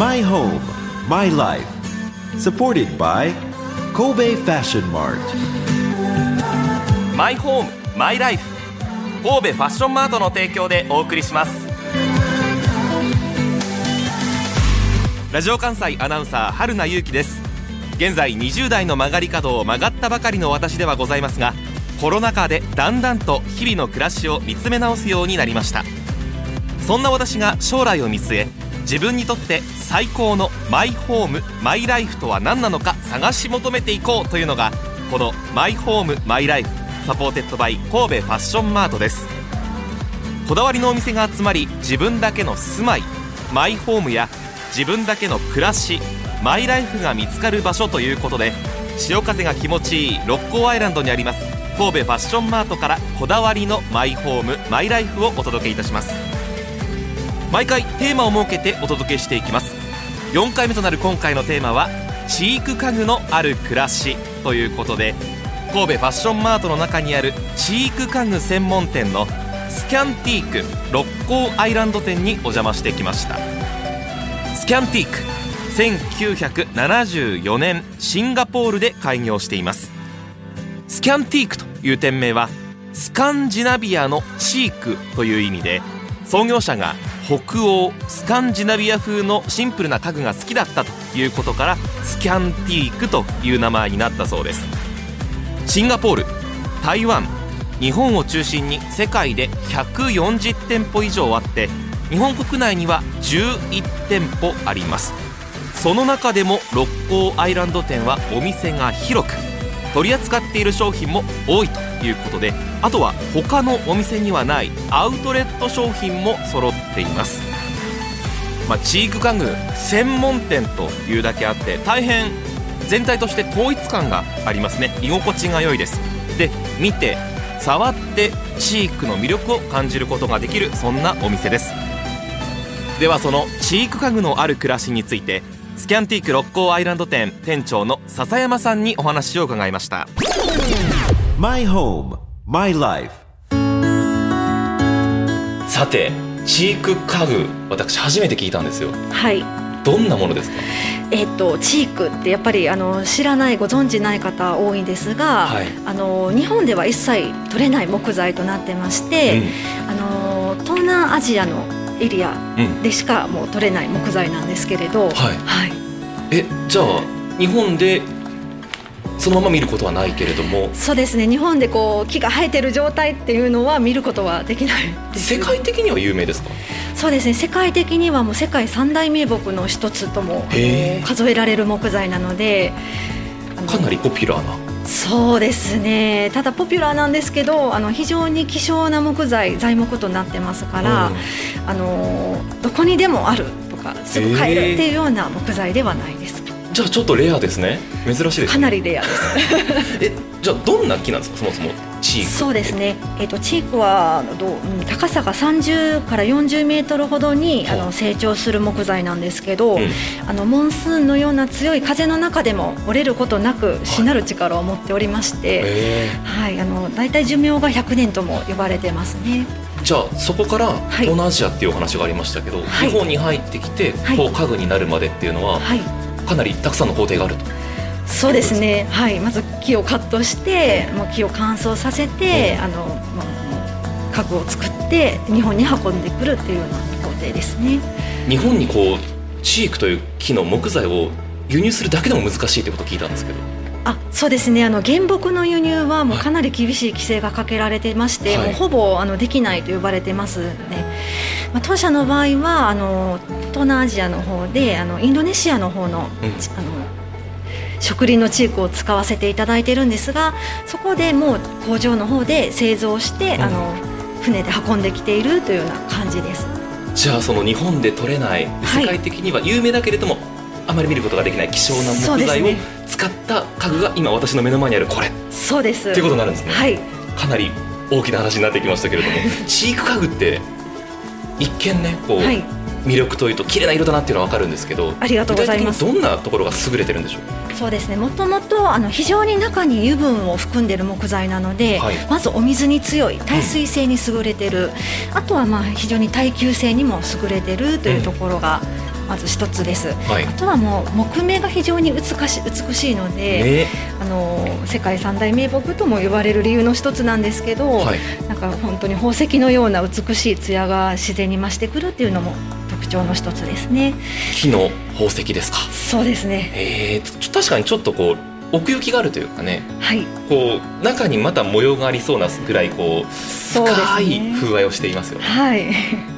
My home, my life. Supported by Kobe Fashion Mart. マイホームマイライフ神戸ファッションマートの提供でお送りしますラジオ関西アナウンサー春名優希です現在20代の曲がり角を曲がったばかりの私ではございますがコロナ禍でだんだんと日々の暮らしを見つめ直すようになりましたそんな私が将来を見据え自分にとって最高のマイホームマイライフとは何なのか探し求めていこうというのがこのマイホームマイライフ supported by 神戸ファッションマートです。こだわりのお店が集まり自分だけの住まいマイホームや自分だけの暮らしマイライフが見つかる場所ということで潮風が気持ちいい六甲アイランドにあります神戸ファッションマートからこだわりのマイホームマイライフをお届けいたします。毎回テーマを設けてお届けしていきます。4回目となる今回のテーマはチーク家具のある暮らし。ということで神戸ファッションマートの中にあるチーク家具専門店のスキャンティーク六甲アイランド店にお邪魔してきました。スキャンティーク1974年シンガポールで開業しています。スキャンティークという店名はスカンジナビアのチークという意味で創業者が北欧スカンジナビア風のシンプルな家具が好きだったということからスキャンティークという名前になったそうです。シンガポール台湾日本を中心に世界で140店舗以上あって日本国内には11店舗あります。その中でも六甲アイランド店はお店が広く取り扱っている商品も多いということであとは他のお店にはないアウトレット商品も揃っています、まあ、チーク家具専門店というだけあって大変全体として統一感がありますね。居心地が良いです。で見て触ってチークの魅力を感じることができるそんなお店です。ではそのチーク家具のある暮らしについてスキャンティーク六甲アイランド店店長の笹山さんにお話を伺いました。My home, my life. さてチーク家具私初めて聞いたんですよ。はい。どんなものですか？えっとチークってやっぱりあの知らないご存知ない方多いんですが、はい。あの日本では一切取れない木材となってまして、あの東南アジアのエリアうん、うん、でしかもう取れない木材なんですけれど、はい。はい、えじゃあ日本でそのまま見ることはないけれども。そうですね日本でこう木が生えてる状態っていうのは見ることはできない世界的には有名ですか？そうですね世界的にはもう世界三大名木の一つとも数えられる木材なのでかなりポピュラーなそうですね。ただポピュラーなんですけどあの非常に希少な木材材木となってますから、うん。あのどこにでもあるとかすぐ買えるっていうような木材ではないです、じゃあちょっとレアですね。珍しいですね。かなりレアです。えじゃあどんな木なんですか？そもそもチーク。そうですね、えっとチークはどう、うん高さが30から40メートルほどにあはあの成長する木材なんですけど、うん。あのモンスーンのような強い風の中でも折れることなくしなる力を持っておりまして、え。はい、あの大体寿命が100年とも呼ばれてますね。ーじゃあそこからい。東南アジアっていうお話がありましたけど、はい。日本に入ってきて、はい。こう家具になるまでっていうのは、はい、かなりたくさんの工程があるとそうですね。はい、まず木をカットして、もう木を乾燥させて、あの、もう家具を作って日本に運んでくるっていうような工程ですね。日本にこうチークという木の木材を輸入するだけでも難しいってことを聞いたんですけど。あそうですね。あの原木の輸入はもうかなり厳しい規制がかけられてまして、はい。もうほぼあのできないと呼ばれてますね、まあ、当社の場合はあの東南アジアの方であのインドネシアの方の,、うん。ちあの植林のチークを使わせていただいてるんですがそこでもう工場の方で製造して、うんあの船で運んできているというような感じです。じゃあその日本で取れないはい世界的には有名だけれども、あまり見ることができない希少な木材を使った家具が今私の目の前にあるこれそうです。ということになるんですねはい。かなり大きな話になってきましたけれどもチーク家具って一見ねこう、はい。魅力というと綺麗な色だなっていうのは分かるんですけどありがとうございます。どんなところが優れてるんでしょう？そうですね。もともとあの非常に中に油分を含んでいる木材なので、はい。まずお水に強い、耐水性に優れてる、あとはまあ非常に耐久性にも優れてるというところが、まず一つです。はい。あとはもう木目が非常に美し美しいので、ね。あの世界三大名木とも言われる理由の一つなんですけど、はい。なんか本当に宝石のような美しい艶が自然に増してくるっていうのも特徴の一つですね。木の宝石ですか？そうですね。えー、確かにちょっとこう奥行きがあるというかねはい、こう中にまた模様がありそうなぐらいこう深いね。風合いをしていますよねはい、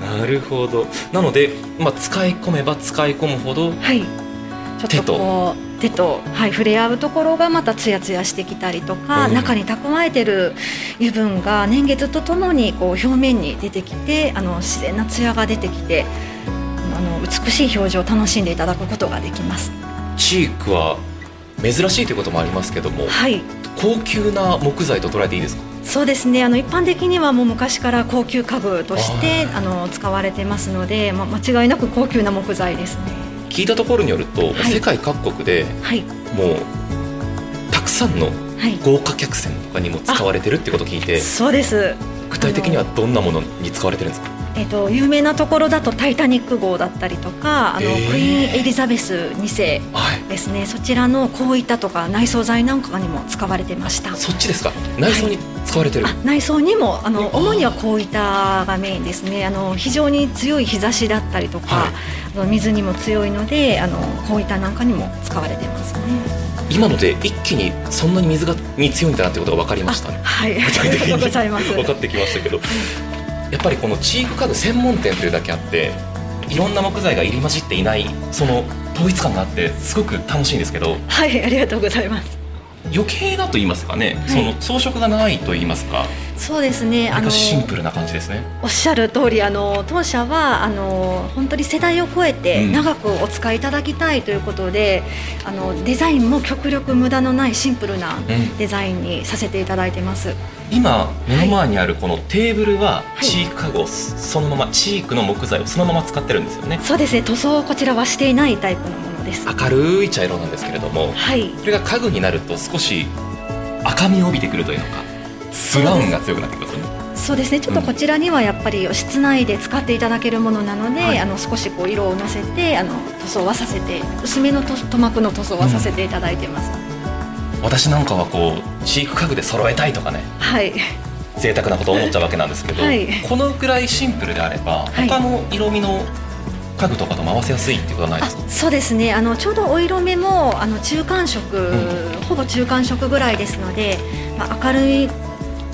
なるほどなので、まあ、使い込めば使い込むほどはい。ちょっとこう手とはい触れ合うところがまたツヤツヤしてきたりとか、うん中に蓄えてる油分が年月とともにこう表面に出てきてあの自然なツヤが出てきてあの美しい表情を楽しんでいただくことができます。チークは珍しいということもありますけどもはい。高級な木材と捉えていいですか？そうですねあの一般的にはもう昔から高級家具としてあの使われてますので、まあ、間違いなく高級な木材ですね。聞いたところによると、はい。世界各国ではい、もうたくさんのはい、豪華客船とかにも使われてるってことを聞いてそうです。具体的にはどんなものに使われてるんですか？えっと有名なところだとタイタニック号だったりとかあの、へー。クイーンエリザベス2世はい。ですね。そちらのこういったとか内装材なんかにも使われてました。そっちですか？内装に使われてる、あ内装にもあの主にはこういったがメインですね。あの非常に強い日差しだったりとか、はい。あの水にも強いのであのこういったなんかにも使われてますね。今ので一気にそんなに水がに強いんだなってことが分かりましたね。あはい、ありがとうございにます。分かってきましたけどやっぱりこのチーク家具専門店というだけあっていろんな木材が入り混じっていないその統一感があってすごく楽しいんですけどはい、ありがとうございます。余計だと言いますかね、はい。その装飾がないと言いますか。そうですね。割とシンプルな感じですね。おっしゃる通りあの当社はあの本当に世代を超えてうん。長くお使いいただきたいということで、あのデザインも極力無駄のないシンプルなうん。デザインにさせていただいてます。今目の前にあるこのテーブルははい。チーク家具をそのままチークの木材をそのまま使ってるんですよね。そうですね塗装をこちらはしていないタイプのものです。明るい茶色なんですけれどもはい。それが家具になると少し赤みを帯びてくるというのかブラウンが強くなってくるんですよねそうですねちょっとこちらにはやっぱり室内で使っていただけるものなので、はいあの少しこう色をのせてあの塗装はさせて薄めの塗塗膜の塗装はさせていただいてます。私なんかはこうチーク家具で揃えたいとかねはい。贅沢なことを思っちゃうわけなんですけど、はいこのぐらいシンプルであれば、はい他の色味の家具とかとも合わせやすいっていうことはないですかあそうですね。あのちょうどお色目もあの中間色、うほぼ中間色ぐらいですので、まあ、明るい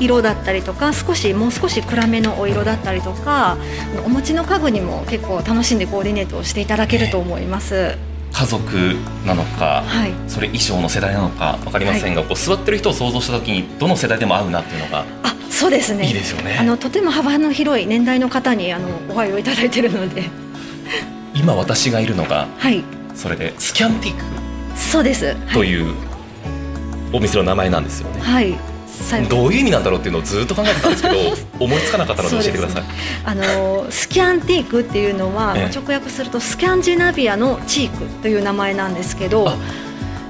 色だったりとか少しもう少し暗めのお色だったりとかお持ちの家具にも結構楽しんでコーディネートをしていただけると思います。家族なのか、はい。それ衣装の世代なのか分かりませんが、こう座ってる人を想像した時にどの世代でも合うなっていうのがあそうですね。いいですよね。あのとても幅の広い年代の方にあのお配をいただいているので今私がいるのがはい。それでスキャンティークそうです。はい、というお店の名前なんですよね、はい。どういう意味なんだろうっていうのをずっと考えてたんですけど 思いつかなかったので教えてください、あのスキャンティークっていうのは、ええ。直訳するとスキャンジナビアのチークという名前なんですけど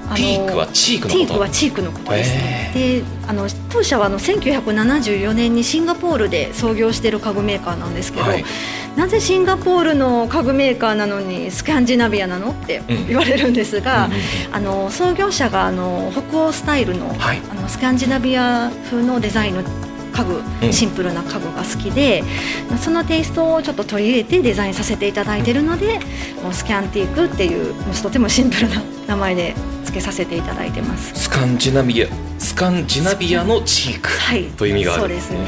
あティークはチークのテこと？ィークはチークのことですね、であの当社はあの1974年にシンガポールで創業している家具メーカーなんですけど、はい。なぜシンガポールの家具メーカーなのにスキャンジナビアなの？ってうん。言われるんですが、うんうんあの創業者があの北欧スタイルの,、はい。あのスキャンジナビア風のデザインの家具、うん。シンプルな家具が好きでまあそのテイストをちょっと取り入れてデザインさせていただいているのでもうスキャンティークっていうとてもシンプルな名前で付けさせていただいてます。スカンジナビアスカンジナビアのチークはい、という意味があるそうですね。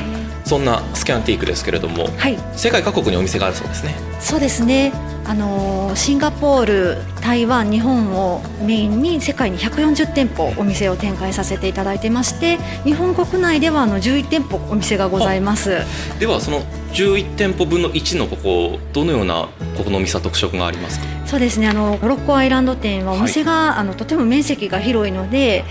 そんなスキャンティークですけれどもはい、世界各国にお店があるそうですねそうですね。あのーシンガポール、台湾、日本をメインに世界に140店舗お店を展開させていただいてまして、日本国内ではあの11店舗お店がございます。ではその11店舗分の1のここどのようなここのお店は特色がありますか？そうですね。あのモロッコアイランド店はお店が、あのとても面積が広いので、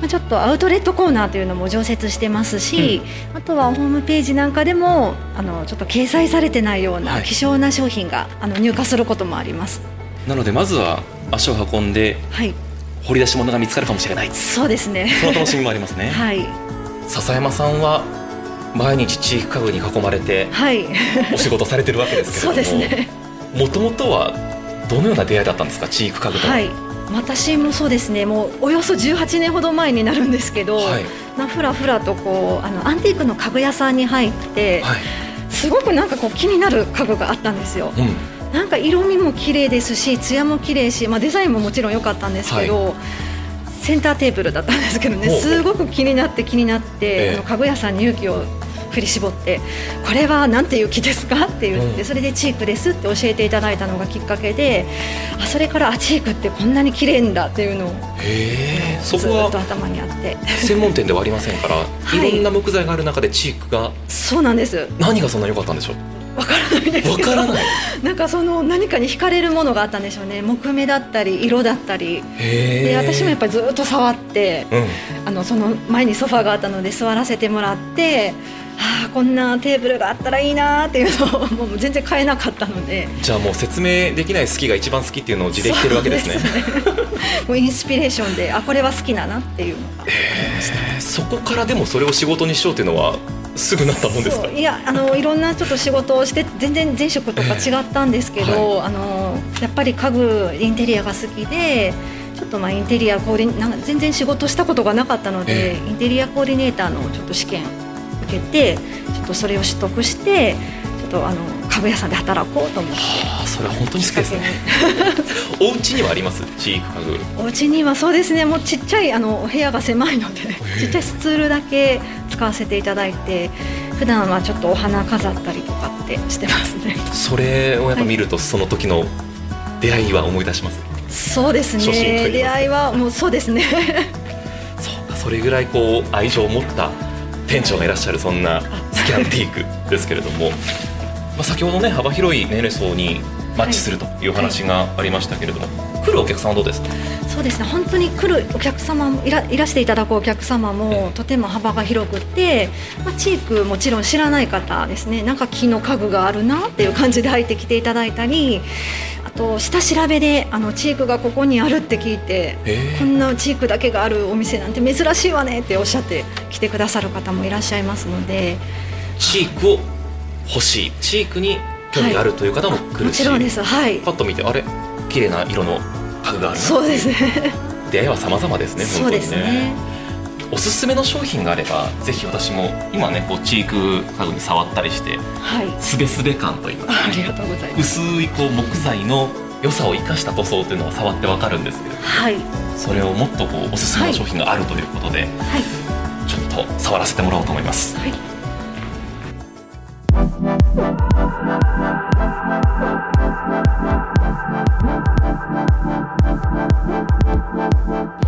まあちょっとアウトレットコーナーというのも常設してますし、あとはホームページなんかでもあのちょっと掲載されてないようはない希少な商品があの入荷することもあります。なのでまずは足を運んではい、掘り出し物が見つかるかもしれないそうですね。その楽しみもありますね はい、笹山さんは毎日チーク家具に囲まれてはい、お仕事されてるわけですけれども そうですね。もともとはどのような出会いだったんですか？チーク家具とは、はい。私もそうですね。もうおよそ18年ほど前になるんですけど、はい。なふらふらとこうあのアンティークの家具屋さんに入って、はい。すごくなんかこう気になる家具があったんですよ。うん、なんか色味も綺麗ですし艶も綺麗し、まあ、デザインももちろん良かったんですけど、センターテーブルだったんですけどね。すごく気になって気になって、ええ。あの家具屋さんに勇気を振り絞ってこれはなんていう木ですか？って言って、うん。それでチークですって教えていただいたのがきっかけであそれからあチークってこんなに綺麗んだっていうのをへえ。そずっと頭にあって。専門店ではありませんから、い。い、ろんな木材がある中でチークがそうなんです。何がそんな良かったんでしょう？わからないですわけど。からない。なんかその何かに惹かれるものがあったんでしょうね。木目だったり色だったり。で私もやっぱりずっと触ってうん。あのその前にソファーがあったので座らせてもらってああこんなテーブルがあったらいいなーっていうのをもう全然買えなかったので。じゃあもう説明できない好きが一番好きっていうのを字で言ってるわけですね。ねもうインスピレーションであこれは好きだなっていうのがへーそこからでもそれを仕事にしようっていうのはすぐなったもんですか？いやあのいろんなちょっと仕事をして全然前職とか違ったんですけど、あのやっぱり家具インテリアが好きでちょっとまあインテリアコーディなんか全然仕事したことがなかったので、えインテリアコーディネーターのちょっと試験受けてちょっとそれを取得してちょっとあの家具屋さんで働こうと思って。ああそれは本当に好きですね。き お家にはあります？チーク家具。お家にはそうですね。もうちっちゃいあのお部屋が狭いのでえ。ちっちゃいスツールだけ使わせていただいて普段はちょっとお花飾ったりとかってしてますね。それをやっぱ見るとその時の出会いは思い出します、そうですね。出会いはもうそうですね。そうかそれぐらいこう愛情を持った店長がいらっしゃるそんなスキャンティークですけれども、まあ、先ほどね幅広い年齢層にマッチするという話がありましたけれども、来るお客さんはどうです？かそうですね本当に来るお客様もいらいらしていただくお客様もとても幅が広くて、まあ、チークもちろん知らない方ですねなんか木の家具があるなっていう感じで入ってきていただいたりあと下調べであのチークがここにあるって聞いてえ。こんなチークだけがあるお店なんて珍しいわねっておっしゃって来てくださる方もいらっしゃいますので、チークを欲しい。チークに興味があるという方も来るし、もちろんです。はい。パッと見てあれ？綺麗な色の家具があるなそうですね。出会いは様々ですねそう本当にですねおすすめの商品があればぜひ私も今ねこうチーク家具に触ったりしてはい。すべすべ感といいますかありがとうございます。薄いこう木材の良さを生かした塗装というのは触ってわかるんですけれどはい。それをもっとこうおすすめの商品があるということで、はい。ちょっと触らせてもらおうと思います。はい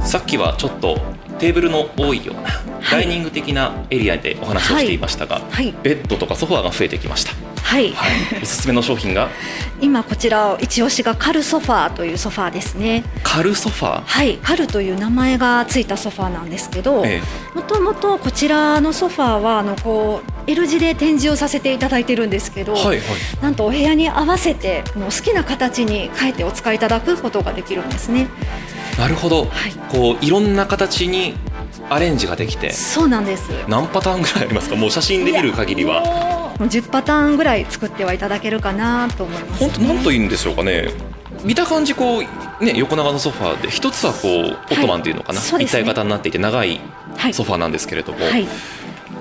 さっきはちょっとテーブルの多いようなダイニング的なエリアでお話をしていましたが、はい。ベッドとかソファーが増えてきました、はい、はい、おすすめの商品が？今こちら一押しがカルソファーというソファーですね。カルソファー、はい。カルという名前がついたソファーなんですけどえもともとこちらのソファーはあのこう L 字で展示をさせていただいてるんですけど、えはいはい。なんとお部屋に合わせてもう好きな形に変えてお使いいただくことができるんですねなるほど、はい。こういろんな形にアレンジができて。そうなんです。何パターンぐらいありますか？もう写真で見る限りは。は10パターンぐらい作ってはいただけるかなと思います、本当なんと言うんでしょうかね。見た感じこうね横長のソファーで一つはこうオットマンっていうのかな、ね。一体型になっていて長いはい。ソファーなんですけれども、はい。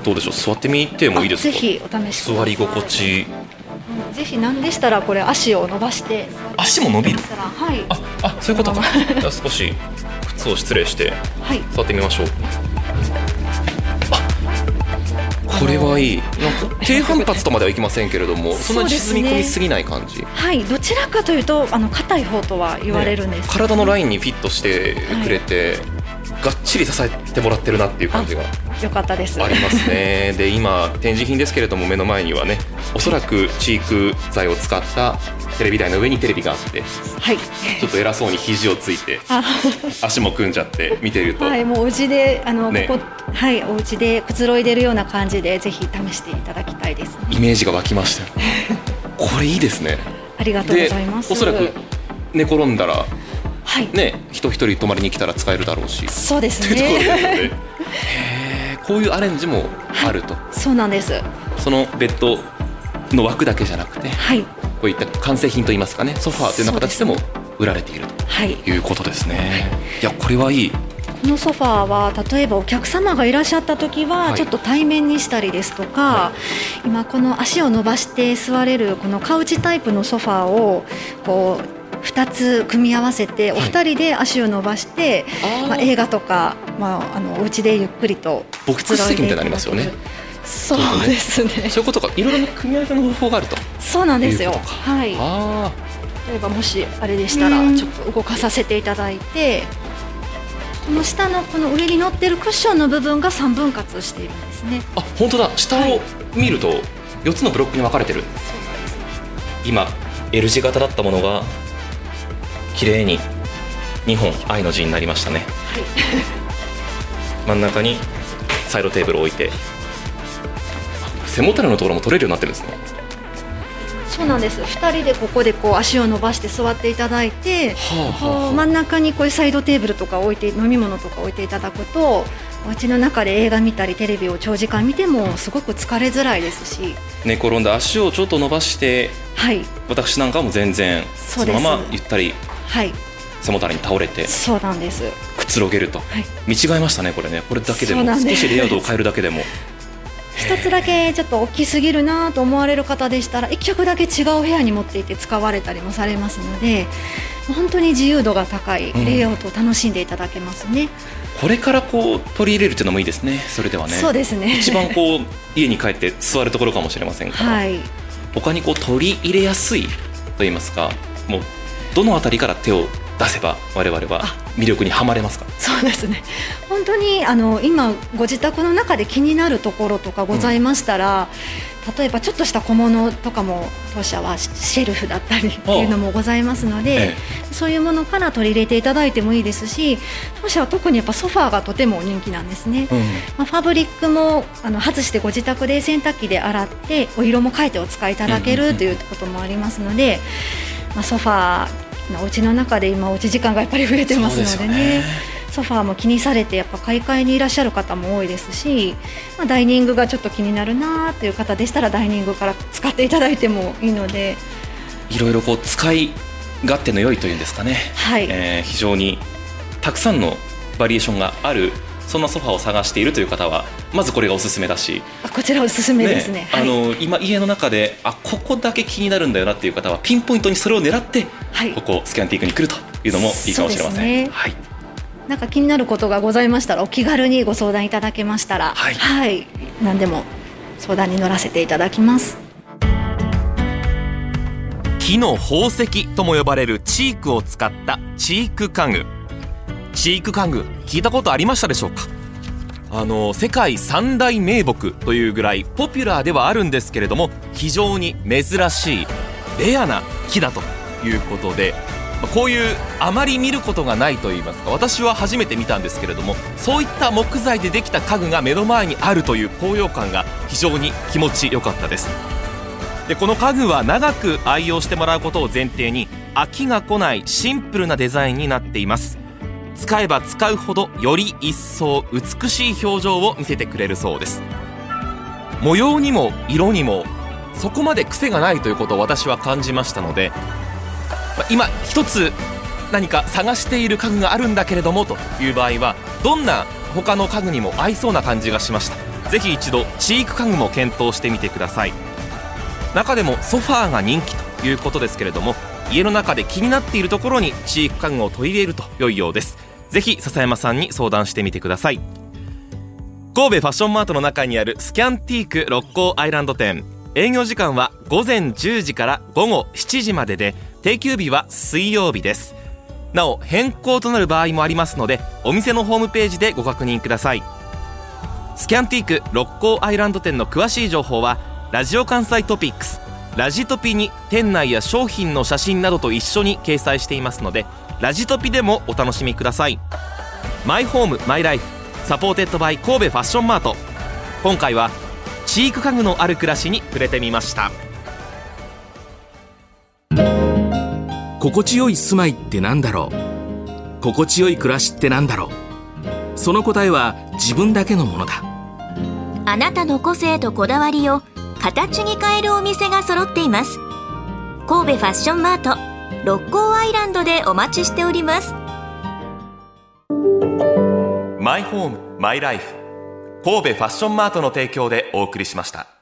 どうでしょう？座ってみてもいいですか？あぜひお試しください。座り心地。うんぜひ何でしたらこれ足を伸ばして。足も伸びる？はい。ああそういうことか。じゃあ少し靴を失礼してはい。座ってみましょう。あこれはいい。なんか低反発とまではいきませんけれども そんなに沈み込みすぎない感じ、はいどちらかというとあの硬い方とは言われるんです、ね体のラインにフィットしてくれて、がっちり支えてもらってるなっていう感じがよかったです。ありますね。で今展示品ですけれども目の前にはねおそらくチーク材を使ったテレビ台の上にテレビがあってはい。ちょっと偉そうに肘をついてあ足も組んじゃって見てると、はいもうお家であの、ね。ここはいお家でくつろいでるような感じでぜひ試していただきたいです。イメージが湧きましたよ。これいいですね。ありがとうごでざいます。おそらく寝転んだらはい、ね人一人泊まりに来たら使えるだろうし。そうですというところですよね。こういうアレンジもあると、そうなんです。そのベッドの枠だけじゃなくてはい。こういった完成品といいますかねソファーというような形でも売られているとい。うことですね、い、やこれはいい。このソファーは例えばお客様がいらっしゃった時はちょっと対面にしたりですとか、はい、今この足を伸ばして座れるこのカウチタイプのソファーをこう2つ組み合わせてお二人で足を伸ばして、はい、まあ、映画とか、まあ、あのお家でゆっくりとボックス席みたいになりますよね。そうですね。そういうことか、いろいろな組み合わせの方法があると。そうなんですよ。はい。例えばもしあれでしたら、ちょっと動かさせていただいて。この下のこの上に乗ってるクッションの部分が三分割しているんですね。あ、本当だ。下を見ると四つのブロックに分かれてる。今 L 字型だったものが綺麗に2本愛の字になりましたね、はい、真ん中にサイドテーブルを置いて背もたれのところも取れるようになってるんですね。そうなんです。2人でここでこう足を伸ばして座っていただいて、はあはあ、真ん中にこういうサイドテーブルとか置いて飲み物とか置いていただくとお家の中で映画見たりテレビを長時間見てもすごく疲れづらいですし。寝転んで足をちょっと伸ばして、はい、私なんかも全然そのままゆったりはい。背もたれに倒れてそうなんです。くつろげると、はい、見違えましたねこれね。これだけでも。少しレイアウトを変えるだけでも。一つだけちょっと大きすぎるなと思われる方でしたら一脚だけ違う部屋に持っていて使われたりもされますので本当に自由度が高いレイアウトを楽しんでいただけますね、うん、これからこう取り入れるというのもいいですね。それではね。そうですね。一番こう家に帰って座るところかもしれませんから、はい、他にこう取り入れやすいと言いますかもうどのあたりから手を出せば我々は魅力にはまれますか？そうですね。本当にあの今ご自宅の中で気になるところとかございましたら、うん、例えばちょっとした小物とかも当社はシェルフだったりっていうのもございますので、ええ、そういうものから取り入れていただいてもいいですし当社は特にやっぱソファーがとても人気なんですね、うん、まあ、ファブリックもあの外してご自宅で洗濯機で洗ってお色も変えてお使いいただけるということもありますので、まあ、ソファーお家の中で今おうち時間がやっぱり増えてますのでね、ね、ソファーも気にされてやっぱ買い替えにいらっしゃる方も多いですし、まあ、ダイニングがちょっと気になるなという方でしたらダイニングから使っていただいてもいいので。いろいろこう使い勝手の良いというんですかね、はい。えー、非常にたくさんのバリエーションがあるそんなソファーを探しているという方はまずこれがおすすめだし。あこちらおすすめですね、ねはい、あの今家の中であここだけ気になるんだよなっていう方はピンポイントにそれを狙って、はい、ここスキャンティークに来るというのもいいかもしれません。ね、はい。なんか気になることがございましたらお気軽にご相談いただけましたら、はい、はい、何でも相談に乗らせていただきます。木の宝石とも呼ばれるチークを使ったチーク家具チーク家具聞いたことありましたでしょうか？あの世界三大名木というぐらいポピュラーではあるんですけれども非常に珍しいレアな木だということでこういうあまり見ることがないといいますか私は初めて見たんですけれどもそういった木材でできた家具が目の前にあるという高揚感が非常に気持ちよかったです。でこの家具は長く愛用してもらうことを前提に飽きが来ないシンプルなデザインになっています。使えば使うほどより一層美しい表情を見せてくれるそうです。模様にも色にもそこまで癖がないということを私は感じましたので今一つ何か探している家具があるんだけれどもという場合はどんな他の家具にも合いそうな感じがしました。ぜひ一度チーク家具も検討してみてください。中でもソファーが人気ということですけれども家の中で気になっているところにチーク家具を取り入れると良いようです。ぜひ笹山さんに相談してみてください。神戸ファッションマートの中にあるスキャンティーク六甲アイランド店。営業時間は午前10時から午後7時までで定休日は水曜日です。なお変更となる場合もありますのでお店のホームページでご確認ください。スキャンティーク六甲アイランド店の詳しい情報はラジオ関西トピックスラジトピに店内や商品の写真などと一緒に掲載していますのでラジトピでもお楽しみください。マイホームマイライフ supported by 神戸ファッションマート。今回はチーク家具のある暮らしに触れてみました。心地よい住まいってなんだろう？心地よい暮らしってなんだろう？その答えは自分だけのものだ。あなたの個性とこだわりを形に変えるお店が揃っています。神戸ファッションマート六甲アイランドでお待ちしております。マイホームマイライフ神戸ファッションマートの提供でお送りしました。